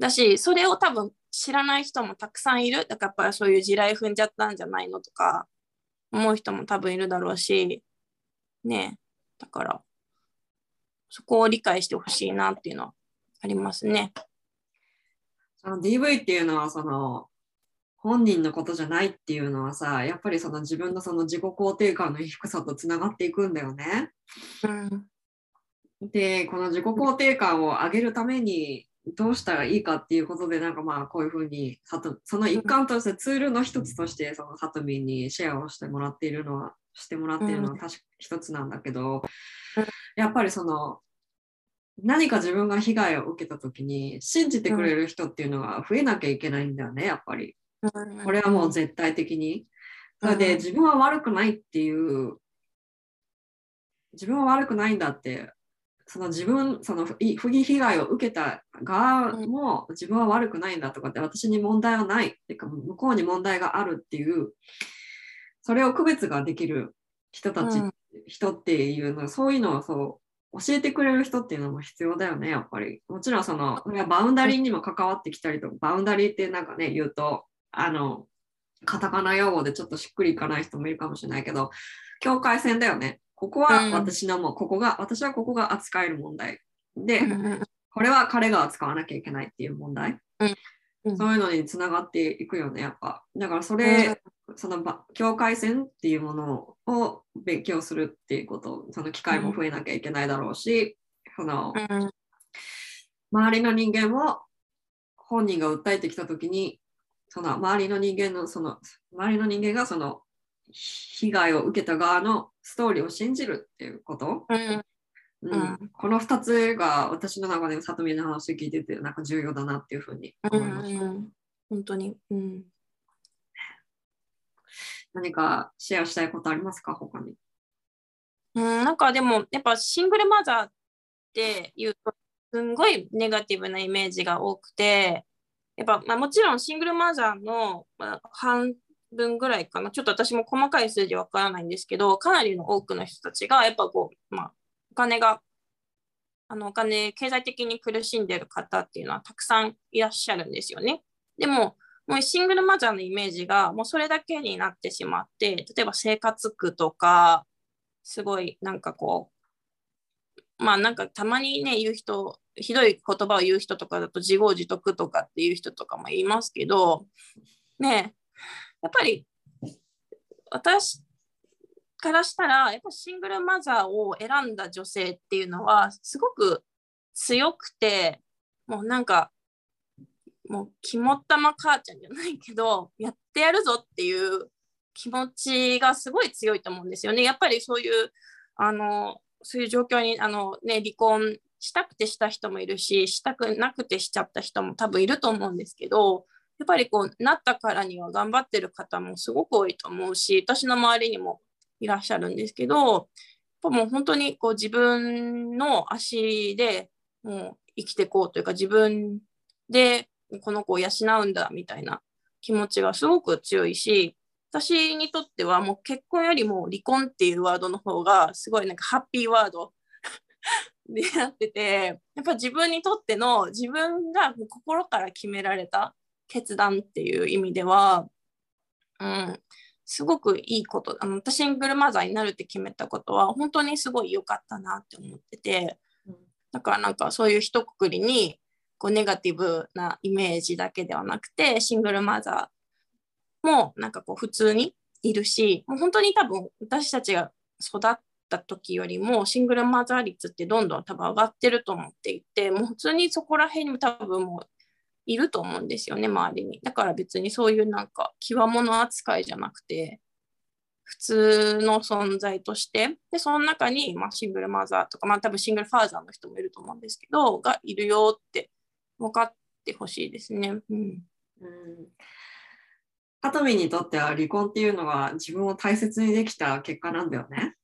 だしそれを多分知らない人もたくさんいるだからやっぱりそういう地雷踏んじゃったんじゃないのとか思う人も多分いるだろうしねえだからそこを理解してほしいなっていうのはありますね。その DV っていうのはその本人のことじゃないっていうのはさやっぱりその自分のその自己肯定感の低さとつながっていくんだよね。うんでこの自己肯定感を上げるためにどうしたらいいかっていうことでなんかまあこういうふうにその一環としてツールの一つとしてそのさとみんにシェアをしてもらっているのはしてもらっているのは確か一つなんだけど、やっぱりその何か自分が被害を受けた時に信じてくれる人っていうのが増えなきゃいけないんだよねやっぱり。これはもう絶対的に。それで自分は悪くないっていう、自分は悪くないんだって、その自分、その不義被害を受けた側も自分は悪くないんだとかって、私に問題はないっていうか、向こうに問題があるっていう、それを区別ができる人たち、うん。人っていうのそういうのをそう教えてくれる人っていうのも必要だよねやっぱり。もちろんそのバウンダリーにも関わってきたりとかバウンダリーってなんかね言うとあのカタカナ用語でちょっとしっくりいかない人もいるかもしれないけど境界線だよねここはうん。私のもうここが私はここが扱える問題。で、これは彼が扱わなきゃいけないっていう問題、うん。そういうのにつながっていくよねやっぱ。だからそれ、そのば境界線っていうものを勉強するっていうことその機会も増えなきゃいけないだろうし、そのうん周りの人間も本人が訴えてきた時にその周りの人間のその周りの人間がその被害を受けた側のストーリーを信じるっていうこと、うん。うん。うん。この2つが私の中で里見の話聞いててなんか重要だなっていうふうに思いました。うん本当に。うん。何かシェアしたいことありますか？他に。うん、なんかでもやっぱシングルマザーっていうとすんごいネガティブなイメージが多くてやっぱ、まあ、もちろんシングルマザーの、まあ、半分ぐらいかなちょっと私も細かい数字わからないんですけどかなりの多くの人たちがやっぱこう、まあ、お金があのお金経済的に苦しんでる方っていうのはたくさんいらっしゃるんですよね。でももうシングルマザーのイメージがもうそれだけになってしまって例えば生活苦とかすごいなんかこうまあなんかたまにね言う人ひどい言葉を言う人とかだと自業自得とかっていう人とかもいますけどねやっぱり私からしたらやっぱシングルマザーを選んだ女性っていうのはすごく強くてもうなんかもう肝っ玉母ちゃんじゃないけどやってやるぞっていう気持ちがすごい強いと思うんですよね。やっぱりそういうあのそういう状況にあの、ね、離婚したくてした人もいるししたくなくてしちゃった人も多分いると思うんですけどやっぱりこうなったからには頑張ってる方もすごく多いと思うし私の周りにもいらっしゃるんですけどやっぱもう本当にこう自分の足でもう生きていこうというか自分でこの子を養うんだみたいな気持ちがすごく強いし私にとってはもう結婚よりも離婚っていうワードの方がすごいなんかハッピーワード *laughs* でなっててやっぱ自分にとっての自分が心から決められた決断っていう意味では、うん、すごくいいことあの私シングルマザーになるって決めたことは本当にすごい良かったなって思っててだからなんかそういう一括りにこうネガティブなイメージだけではなくてシングルマザーもなんかこう普通にいるしもう本当に多分私たちが育った時よりもシングルマザー率ってどんどん多分上がってると思っていてもう普通にそこら辺にも多分もういると思うんですよね周りにだから別にそういうなんか極物扱いじゃなくて普通の存在としてでその中に、まあ、シングルマザーとかまあ多分シングルファーザーの人もいると思うんですけどがいるよって分かってほしいですね。うんうんハトミンにとっては離婚っていうのは自分を大切にできた結果なんだよね。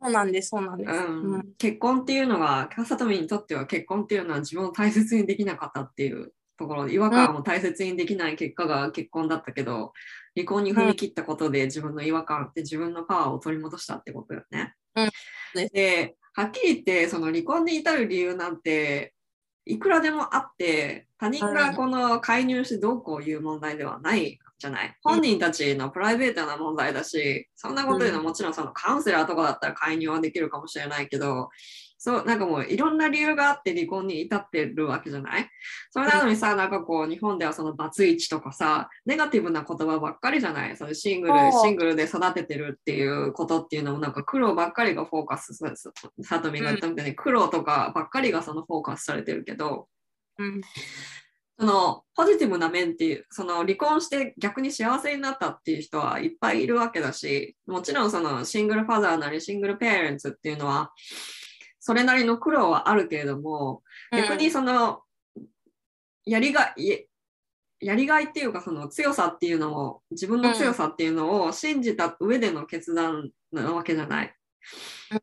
そうなんです、そうなんです。うんうん結婚っていうのが、ハトミンにとっては結婚っていうのは自分を大切にできなかったっていうところで、違和感を大切にできない結果が結婚だったけど、離婚に踏み切ったことで自分の違和感って自分のパワーを取り戻したってことよね。うん。で、はっきり言って、その離婚に至る理由なんて、いくらでもあって、他人がこの介入してどうこういう問題ではないじゃない。本人たちのプライベートな問題だし、そんなこと言うのはもちろんそのカウンセラーとかだったら介入はできるかもしれないけど、そう、なんかもういろんな理由があって離婚に至ってるわけじゃない？それなのにさ、なんかこう日本ではそのバツイチとかさ、ネガティブな言葉ばっかりじゃない？そのシングルシングルで育ててるっていうことっていうのもなんか苦労ばっかりがフォーカスさ、さとみが言ったみたいに苦労とかばっかりがそのフォーカスされてるけど、うん。そのポジティブな面っていうその離婚して逆に幸せになったっていう人はいっぱいいるわけだしもちろんそのシングルファザーなりシングルペアレンツっていうのはそれなりの苦労はあるけれども逆にそのやりがいやりがいっていうかその強さっていうのを自分の強さっていうのを信じた上での決断なわけじゃない。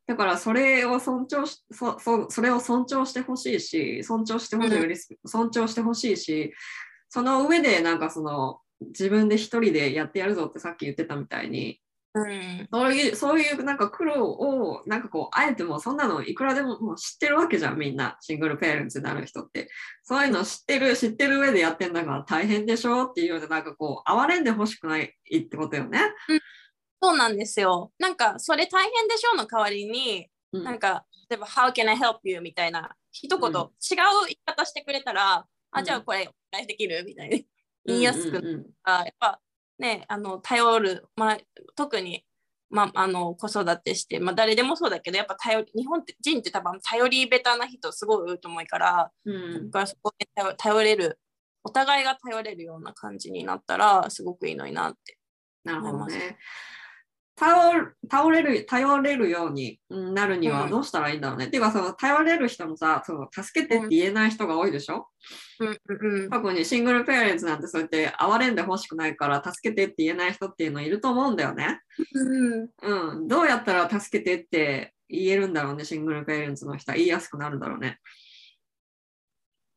だからそれを尊重しそそそれを尊重してほしいし尊重してほしい、うん。尊重してほしいしその上でなんかその自分で一人でやってやるぞってさっき言ってたみたいにうん。そういう、そういうなんか苦労を、なんかこう、あえてもうそんなのいくらでももう知ってるわけじゃん、みんな。シングルペアレンツになる人って。そういうの知ってる、知ってる上でやってんだから大変でしょっていうような、なんかこう、哀れんでほしくないってことよね。そうなんですよ。なんか、それ大変でしょうの代わりに、うんなんか、例えば、How can I help you? みたいな、一言、うん違う言い方してくれたら、うんあ、じゃあこれ、お願いできる？みたいに言いやすくうんうんうんあやっぱね、あの頼る、まあ、特に、まあ、あの子育てして、まあ、誰でもそうだけど、やっぱ頼り日本って人って多分頼りベタな人すごい多いと思うから、うんだからそこに頼頼れる、お互いが頼れるような感じになったら、すごくいいのになって。なるほど思いね。頼る頼れる頼れるようになるにはうんどうしたらいいんだろうね。っていうかその頼れる人もさその助けてって言えない人が多いでしょ、うんうんうん。過去にシングルペアレンツなんてそうやって哀れんでほしくないから助けてって言えない人っていうのいると思うんだよね。うんうん。どうやったら助けてって言えるんだろうね、シングルペアレンツの人は言いやすくなるんだろうね。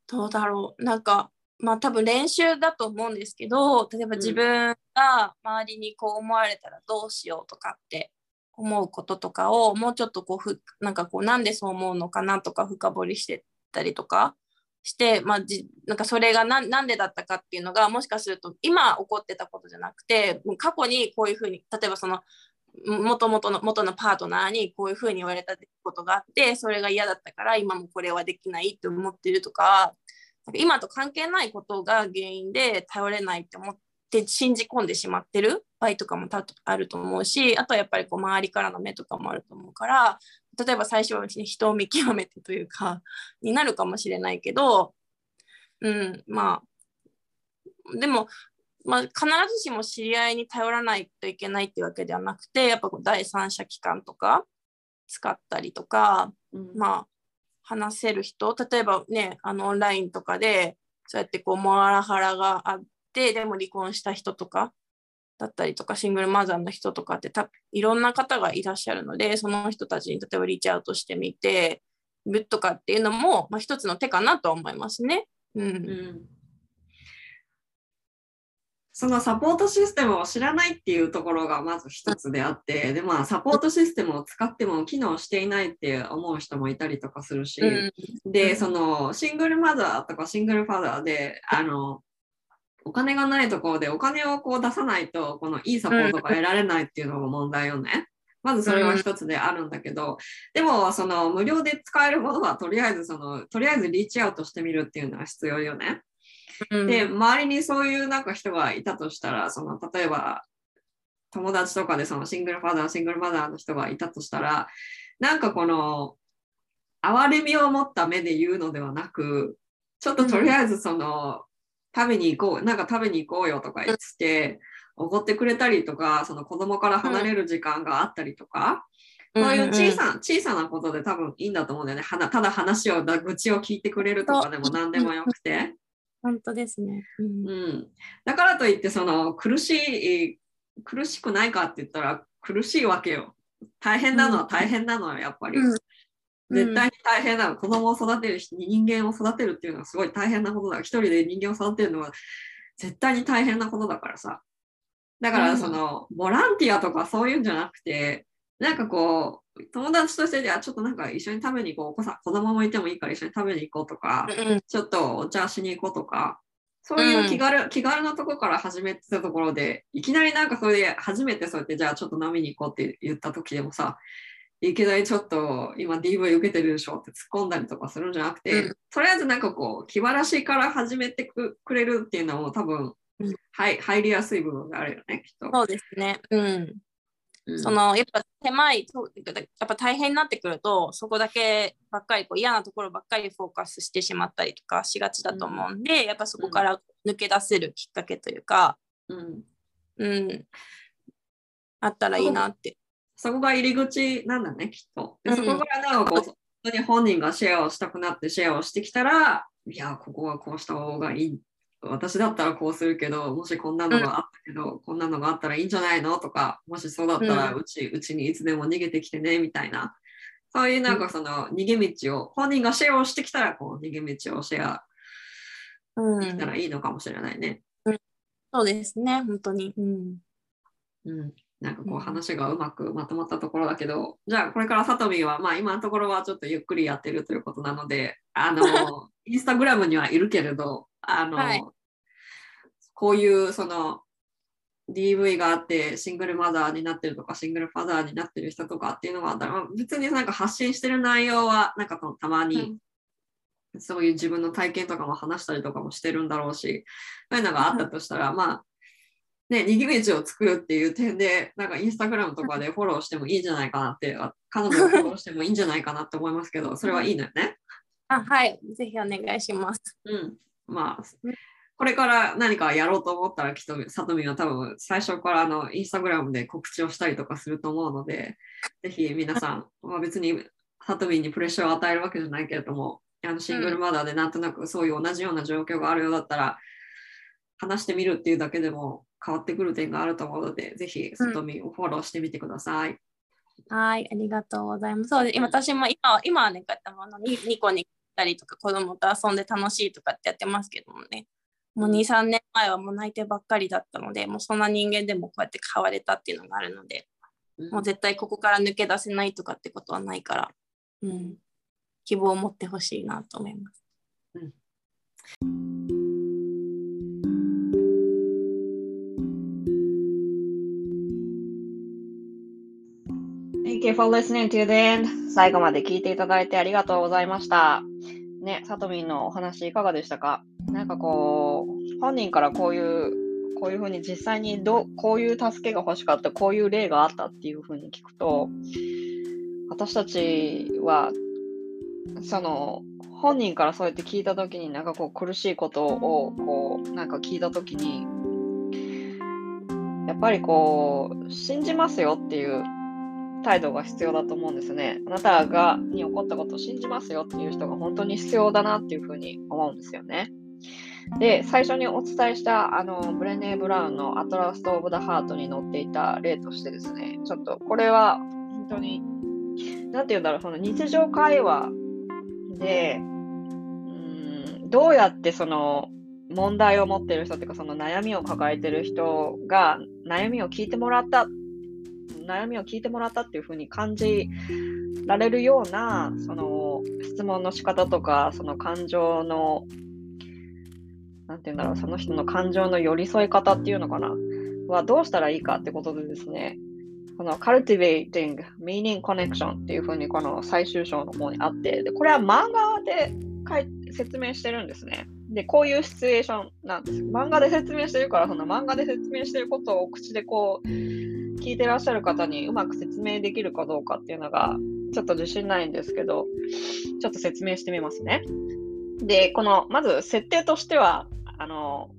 どうだろう。なんか、まあ多分練習だと思うんですけど、例えばうん。自分が周りにこう思われたらどうしようとかって思うこととかをもうちょっとこうふ、なんかこう、なんでそう思うのかなとか深掘りしてったりとかして、まあじ、なんかそれがななんでだったかっていうのが、もしかすると今起こってたことじゃなくて、過去にこういうふうに、例えばその、もともとの元のパートナーにこういうふうに言われたことがあってそれが嫌だったから今もこれはできないって思ってるとか今と関係ないことが原因で頼れないって思って信じ込んでしまってる場合とかもたあると思うしあとはやっぱりこう周りからの目とかもあると思うから例えば最初は人を見極めてというかになるかもしれないけどうんまあでもまあ、必ずしも知り合いに頼らないといけないっていうわけではなくてやっぱこう第三者機関とか使ったりとか、うん。まあ、話せる人例えばねあのオンラインとかでそうやってこうモラハラがあってでも離婚した人とかだったりとかシングルマザーの人とかってたいろんな方がいらっしゃるのでその人たちに例えばリーチアウトしてみてグッとかっていうのも、まあ、一つの手かなと思いますね。うんうんそのサポートシステムを知らないっていうところがまず一つであって、でまあサポートシステムを使っても機能していないって思う人もいたりとかするし、うんで、そのシングルマザーとかシングルファザーで、あの、お金がないところでお金をこう出さないと、このいいサポートが得られないっていうのが問題よね。まずそれは一つであるんだけど、でもその無料で使えるものはとりあえずその、とりあえずリーチアウトしてみるっていうのは必要よね。うんで、周りにそういうなんか人がいたとしたら、その例えば友達とかでそのシングルファザー、シングルマザーの人がいたとしたら、なんかこの哀れみを持った目で言うのではなく、ちょっととりあえずその、食べに行こう、なんか食べに行こうよとか言って、怒ってくれたりとか、その子供から離れる時間があったりとか、そういう小さな、小さなことで多分いいんだと思うんだよね。ただ話を、だ愚痴を聞いてくれるとかでも何でもよくて。本当ですね。うんうん、だからといってその苦しい苦しくないかって言ったら苦しいわけよ。大変なのは大変なのよやっぱり。うん絶対に大変なの。子供を育てるし人間を育てるっていうのはすごい大変なことだ。一人で人間を育てるのは絶対に大変なことだからさ。だからその、ボランティアとかそういうんじゃなくてなんかこう友達としてじゃあちょっとなんか一緒に食べに行こうお子さん子供もいてもいいから一緒に食べに行こうとか。うんちょっとお茶しに行こうとか、そういう気軽,、気軽なとこから始めてたところで、いきなりなんかそれで初めてそうやって、じゃあちょっと飲みに行こうって言った時でもさ、いきなりちょっと今 DV 受けてるでしょって突っ込んだりとかするんじゃなくて、うんとりあえずなんかこう気晴らしから始めてくくれるっていうのも多分、うんはい入りやすい部分があるよね、きっと。そうですね。うん。うんそのやっぱ狭いやっぱ大変になってくるとそこだけばっかりこう嫌なところばっかりフォーカスしてしまったりとかしがちだと思うんで、やっぱそこから抜け出せるきっかけというか、うんうん、あったらいいなって。そこが入り口なんだね、きっと。でうんそこからなんかこう、本当に本人がシェアをしたくなってシェアをしてきたら、いや、ここはこうした方がいい。私だったらこうするけど、もしこんなのがあったけど、こんなのがあったらいいんじゃないの？とか、もしそうだったらうんうち、うちにいつでも逃げてきてね、みたいな。そういうなんかその逃げ道を、本人がシェアをしてきたら、こう逃げ道をシェアうんできたらいいのかもしれないね。そうですね、本当に。うんうん。なんかこううん話がうまくまとまったところだけど、じゃあこれからさとみんは、まあ今のところはちょっとゆっくりやってるということなので、あの、*laughs* インスタグラムにはいるけれど、あの、はいこういうその DV があってシングルマザーになってるとかシングルファザーになってる人とかっていうのがあったら、まあ別になんか発信してる内容はなんかたまにそういう自分の体験とかも話したりとかもしてるんだろうし、そういうのがあったとしたら、まあ、ね、逃げ道を作るっていう点で、なんかインスタグラムとかで *laughs* フォローしてもいいんじゃないかなって、あ彼女をフォローしてもいいんじゃないかなって思いますけど、それはいいのよね。あはい、ぜひお願いします。うん。まあうん、これから何かやろうと思ったら、きっと、さとみは多分最初からあのインスタグラムで告知をしたりとかすると思うので、ぜひ皆さん、まあ、別にさとみんにプレッシャーを与えるわけじゃないけれども、あのシングルマザーでなんとなくそういう同じような状況があるようだったら、話してみるっていうだけでも変わってくる点があると思うので、ぜひさとみをフォローしてみてください。はい、ありがとうございます。そうです。今私も今は今はね、こうやってものにニコに行ったりとか子供と遊んで楽しいとかってやってますけどもね。もう2、3年前はもう泣いてばっかりだったので、もうそんな人間でもこうやって変われたっていうのがあるので、うんもう絶対ここから抜け出せないとかってことはないから、うん、希望を持ってほしいなと思います。Thank you for listening to the end. 最後まで聞いていただいてありがとうございました。ね、さとみんのお話いかがでしたか？なんかこう、本人からこういう、こういうふうに実際にどこういう助けが欲しかった、こういう例があったっていうふうに聞くと、私たちは、その、本人からそうやって聞いたときに、なんかこう苦しいことを、こう、なんか聞いたときに、やっぱりこう、信じますよっていう態度が必要だと思うんですね。あなたがに起こったことを信じますよっていう人が本当に必要だなっていうふうに思うんですよね。で、最初にお伝えしたあのブレネー・ブラウンのアトラスト・オブ・ダ・ハートに載っていた例としてですね、ちょっとこれは本当に、なんて言うんだろう、その日常会話で、うんどうやってその問題を持ってる人っていうか、その悩みを抱えてる人が悩みを聞いてもらった悩みを聞いてもらったっていうふうに感じられるようなその質問の仕方とかその感情のなんて言うんだろうその人の感情の寄り添い方っていうのかな？はどうしたらいいかってことでですねこの cultivating meaning connection っていうふうにこの最終章の方にあってでこれは漫画で説明してるんですね。でこういうシチュエーションなんです。漫画で説明してるからその漫画で説明してることを口でこう聞いてらっしゃる方にうまく説明できるかどうかっていうのがちょっと自信ないんですけど、ちょっと説明してみますね。で、この、まず設定としては、あの、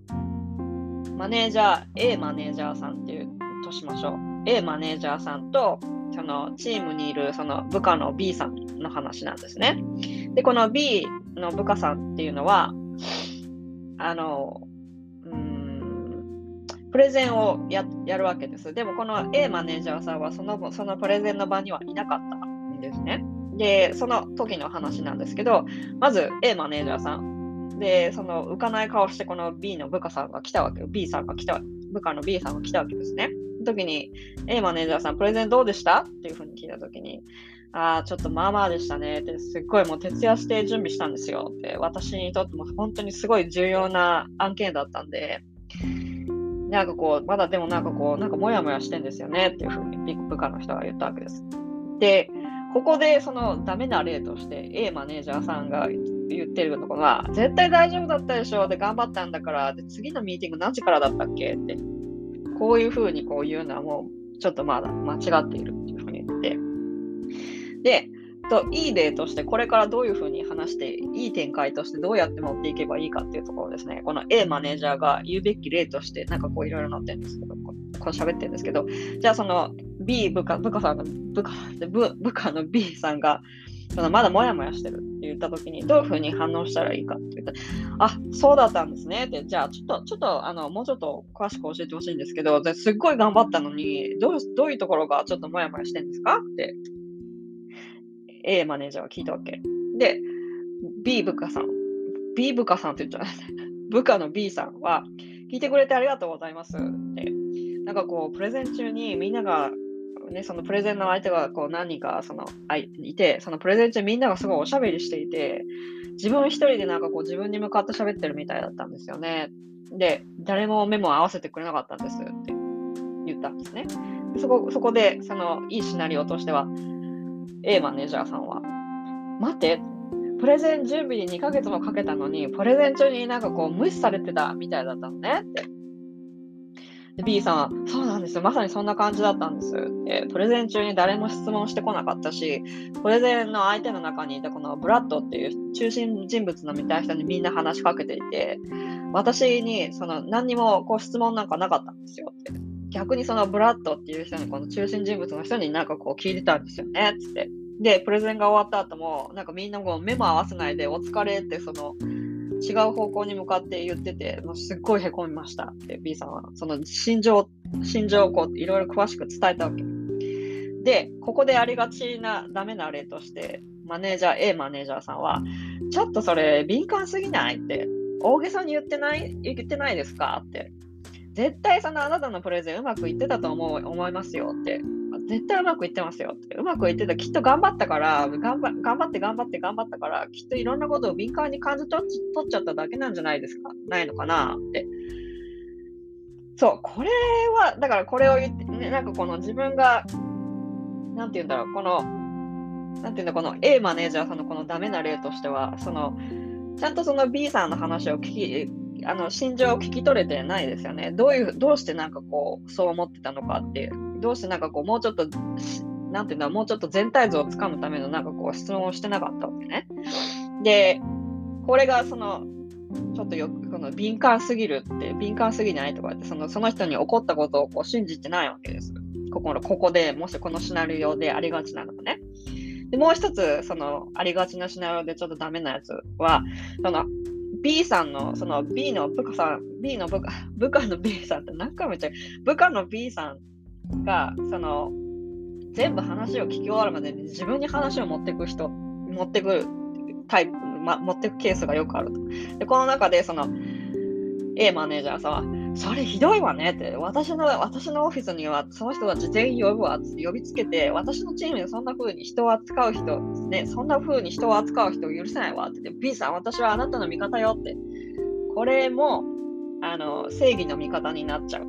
マネージャー、A マネージャーさんっていうとしましょう。A マネージャーさんと、そのチームにいるその部下の B さんの話なんですね。で、この B の部下さんっていうのは、あの、プレゼンをややるわけです。でもこの A マネージャーさんはそのそのプレゼンの場にはいなかったんですね。で、その時の話なんですけど、まず A マネージャーさん。で、その浮かない顔してこの B の部下さんが来たわけよ。B さんが来た、部下の B さんが来たわけですね。時に A マネージャーさん、プレゼンどうでした？っていうふうに聞いた時に、ああ、ちょっとまあまあでしたねって、すっごいもう徹夜して準備したんですよって、私にとっても本当にすごい重要な案件だったんで、なんかこう、まだでもなんかこう、なんかモヤモヤしてんですよねっていうふうにビッグ部下の人が言ったわけです。で、ここでそのダメな例として A マネージャーさんが言ってるのが、絶対大丈夫だったでしょで、頑張ったんだから、で、次のミーティング何時からだったっけって、こういうふうにこう言うのはもうちょっとまだ間違っているっていうふうに言って、で、といい例としてこれからどういうふうに話していい展開としてどうやって持っていけばいいかっていうところですね。この A マネージャーが言うべき例としてなんかこういろいろ載ってるんですけど、ここう喋ってるんですけど、じゃあその B 部下、部下さんの部下部部下の B さんがそのまだモヤモヤしてるって言った時にどういうふうに反応したらいいかって言った、あ、そうだったんですねって、じゃあちょっと、ちょっとあのもうちょっと詳しく教えてほしいんですけど、ですっごい頑張ったのにどう、どういうところがちょっとモヤモヤしてるんですかって A マネージャーは聞いたわけ。で、B 部下さん、B 部下さんって言っちゃう。部下の B さんは、聞いてくれてありがとうございますって。なんかこう、プレゼン中にみんなが、ね、そのプレゼンの相手がこう何人かそのあいいて、そのプレゼン中みんながすごいおしゃべりしていて、自分一人でなんかこう自分に向かって喋ってるみたいだったんですよね。で、誰も目も合わせてくれなかったんですって言ったんですね。そこそこで、そのいいシナリオとしては、A マネージャーさんは、待って、プレゼン準備に2ヶ月もかけたのに、プレゼン中になんかこう無視されてたみたいだったのねって。B さんは、そうなんですよ。まさにそんな感じだったんですで。プレゼン中に誰も質問してこなかったし、プレゼンの相手の中にいたこのブラッドっていう中心人物の見たい人にみんな話しかけていて、私にその何にもこう質問なんかなかったんですよって。逆にそのブラッドっていう人にこの中心人物の人になんかこう聞いてたんですよねつって。で、プレゼンが終わった後も、なんかみんなこう目も合わせないで、お疲れってその違う方向に向かって言ってて、もうすっごいへこみましたって B さんは、その心情、心情をこういろいろ詳しく伝えたわけ。で、ここでありがちなダメな例として、マネージャー、A マネージャーさんは、ちょっとそれ敏感すぎないって、大げさに言ってない言ってないですかって。絶対そのあなたのプレゼンうまくいってたと思う思いますよって絶対うまくいってますよって。うまくいってた。きっと頑張ったから、頑張頑張って頑張って頑張ったから、きっといろんなことを敏感に感じ取っちゃっただけなんじゃないですか？ないのかなって。そう、これは、だからこれを言って、ね、なんかこの自分が、なんて言うんだろう、この、なんていうんだ、この A マネージャーさんのこのダメな例としては、その、ちゃんとその B さんの話を聞き、あの心情を聞き取れてないですよね。どういう、どうしてなんかこう、そう思ってたのかっていう。どうしてなんかこう、もうちょっと、なんていうんだ、もうちょっと全体像をつかむためのなんかこう、質問をしてなかったわけね。で、これがその、ちょっとよく、この敏感すぎるって、敏感すぎないとかって、そのその人に起こったことをこう信じてないわけです。ここ、ここでもしこのシナリオでありがちなのがね。で、もう一つ、その、ありがちなシナリオでちょっとダメなやつは、その、B さんの、その B の部下さん、B の部下、*laughs* 部下の B さんって何回も言っちゃう。部下の B さんが、その、全部話を聞き終わるまでに自分に話を持っていく人、持ってくタイプ、ま、持っていくケースがよくあると。で、この中で、その、A マネージャーさんは、それひどいわねって、私の、私のオフィスにはその人たち全員呼ぶわって呼びつけて、私のチームでそんな風に人を扱う人、ね、そんな風に人を扱う人を許せないわって言って、B さん、私はあなたの味方よって。これも、あの、正義の味方になっちゃう。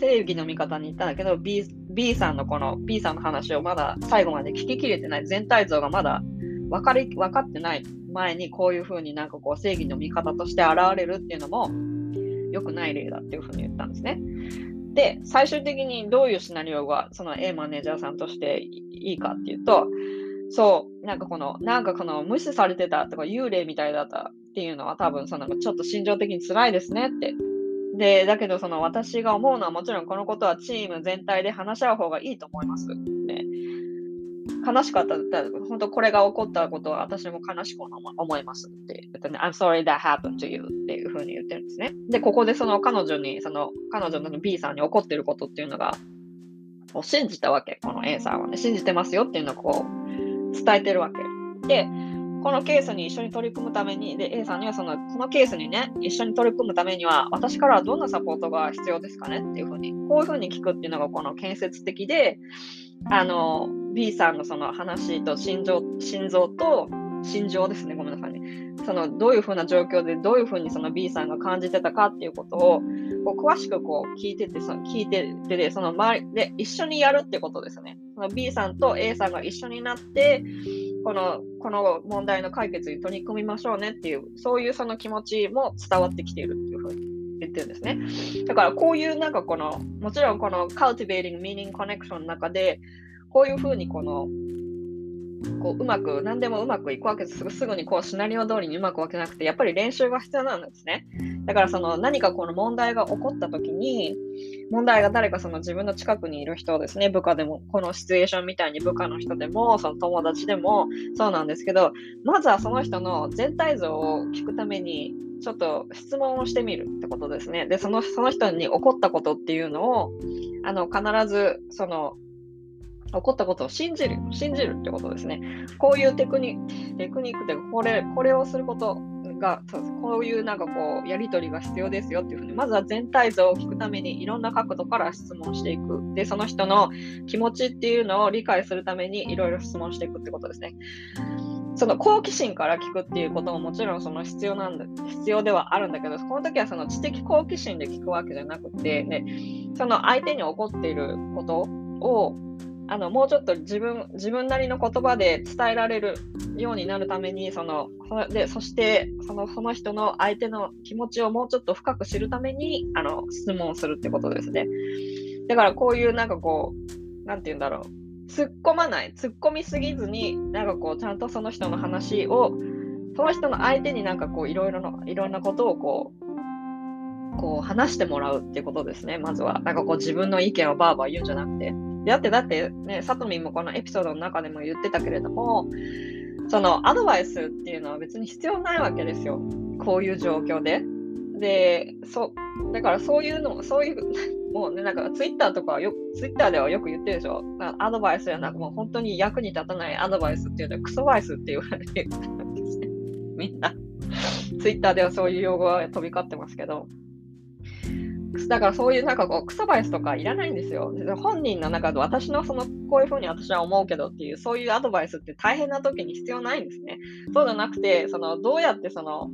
正義の味方に言ったんだけど、B, B さんのこの B さんの話をまだ最後まで聞ききれてない、全体像がまだ分かり分かってない前にこういう風になんかこう正義の味方として現れるっていうのも良くない例だっていうふうに言ったんですね。で、最終的にどういうシナリオがその A マネージャーさんとしていいかっていうと、そう、なんかこの、なんかこの無視されてたとか幽霊みたいだったっていうのは多分そのちょっと心情的に辛いですねって。で、だけどその私が思うのはもちろんこのことはチーム全体で話し合う方がいいと思います。ね、悲しかった、本当これが起こったことは私も悲しく思いますって言ってね、I'm sorry that happened to you っていうふうに言ってるんですね。で、ここでその彼女に、その彼女の B さんに起こってることっていうのが、を信じたわけ、この A さんはね、信じてますよっていうのをこう伝えてるわけ。で、このケースに一緒に取り組むために、で、A さんにはその、このケースにね、一緒に取り組むためには、私からはどんなサポートが必要ですかねっていうふうに、こういうふうに聞くっていうのがこの建設的で、あの、B さんのその話と心情心臓と心情ですね、ごめんなさいね。そのどういうふうな状況でどういうふうにその B さんが感じてたかっていうことをこう詳しくこう聞いてて、その聞いててその周りで一緒にやるってことですね。その B さんと A さんが一緒になって、このこの問題の解決に取り組みましょうねっていう、そういうその気持ちも伝わってきているっていうふうに言ってるんですね。だからこういうなんかこの、もちろんこの cultivating meaning connection の中で、こういうふうにこの、こううまく、何でもうまくいくわけです。すぐにこうシナリオ通りにうまくわけなくて、やっぱり練習が必要なんですね。だからその何かこの問題が起こった時に、問題が誰かその自分の近くにいる人ですね、部下でも、このシチュエーションみたいに部下の人でも、その友達でもそうなんですけど、まずはその人の全体像を聞くために、ちょっと質問をしてみるってことですね。で、そのその人に起こったことっていうのを、あの必ずその起こったことを信じる、信じるってことですね。こういうテクニテクニックでこれ、これをすることがこういうなんかこうやり取りが必要ですよっていうふうにまずは全体像を聞くためにいろんな角度から質問していくでその人の気持ちっていうのを理解するためにいろいろ質問していくってことですね。その好奇心から聞くっていうことももちろんその必要なんだ必要ではあるんだけどこの時はその知的好奇心で聞くわけじゃなくて、ね、その相手に起こっていることをあのもうちょっと自分自分なりの言葉で伝えられるようになるためにそのでそしてそのその人の相手の気持ちをもうちょっと深く知るためにあの質問するってことですね。だからこういうなんかこうなんて言うんだろう突っ込まない突っ込みすぎずになんかこうちゃんとその人の話をその人の相手になんかこういろいろないろんなことをこうこう話してもらうってことですねまずはなんかこう自分の意見をバーバー言うんじゃなくて。だって、だってね、さとみんもこのエピソードの中でも言ってたけれども、そのアドバイスっていうのは別に必要ないわけですよ。こういう状況で。で、そだからそういうの、そういう、*laughs* もうね、なんかツイッターとかよ、ツイッターではよく言ってるでしょ。アドバイスやなんかもう本当に役に立たないアドバイスっていうのはクソバイスって言われてるんですね。*laughs* みんな。ツイッターではそういう用語が飛び交ってますけど。だからそういうなんかこう、クソバイスとかいらないんですよ。本人の中で私のその、こういうふうに私は思うけどっていう、そういうアドバイスって大変な時に必要ないんですね。そうじゃなくて、その、どうやってその、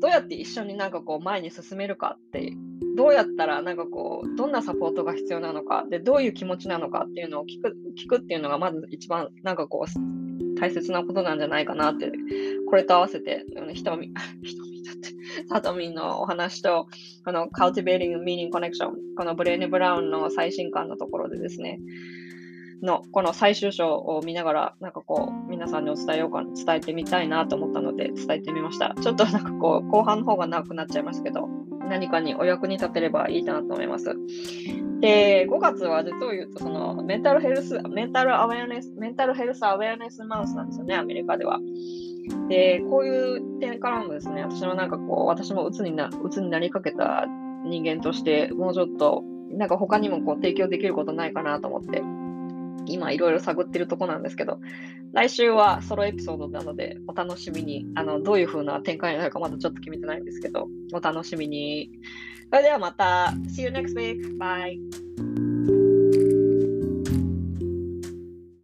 どうやって一緒になんかこう前に進めるかってどうやったらなんかこうどんなサポートが必要なのかでどういう気持ちなのかっていうのを聞く聞くっていうのがまず一番なんかこう大切なことなんじゃないかなってこれと合わせてひとみ *laughs* ひとみだってサトミンのお話とこの Cultivating Meaning Connection このブレーネ・ブラウンの最新刊のところでですねのこの最終章を見ながら、なんかこう、皆さんにお伝えようか、伝えてみたいなと思ったので、伝えてみました。ちょっとなんかこう、後半の方が長くなっちゃいますけど、何かにお役に立てればいいかなと思います。で、5月は実を言うと、そのメンタルヘルス、メンタルアウェアネス、メンタルヘルスアウェアネスマウスなんですよね、アメリカでは。で、こういう点からもですね、私もなんかこう、私も鬱にな鬱になりかけた人間として、もうちょっと、なんか他にもこう提供できることないかなと思って、今いろいろ探ってるとこなんですけど、来週はソロエピソードなので、お楽しみに、あの、どういう風な展開になるかまだちょっと決めてないんですけど、お楽しみに。それではまた、See you next week. Bye.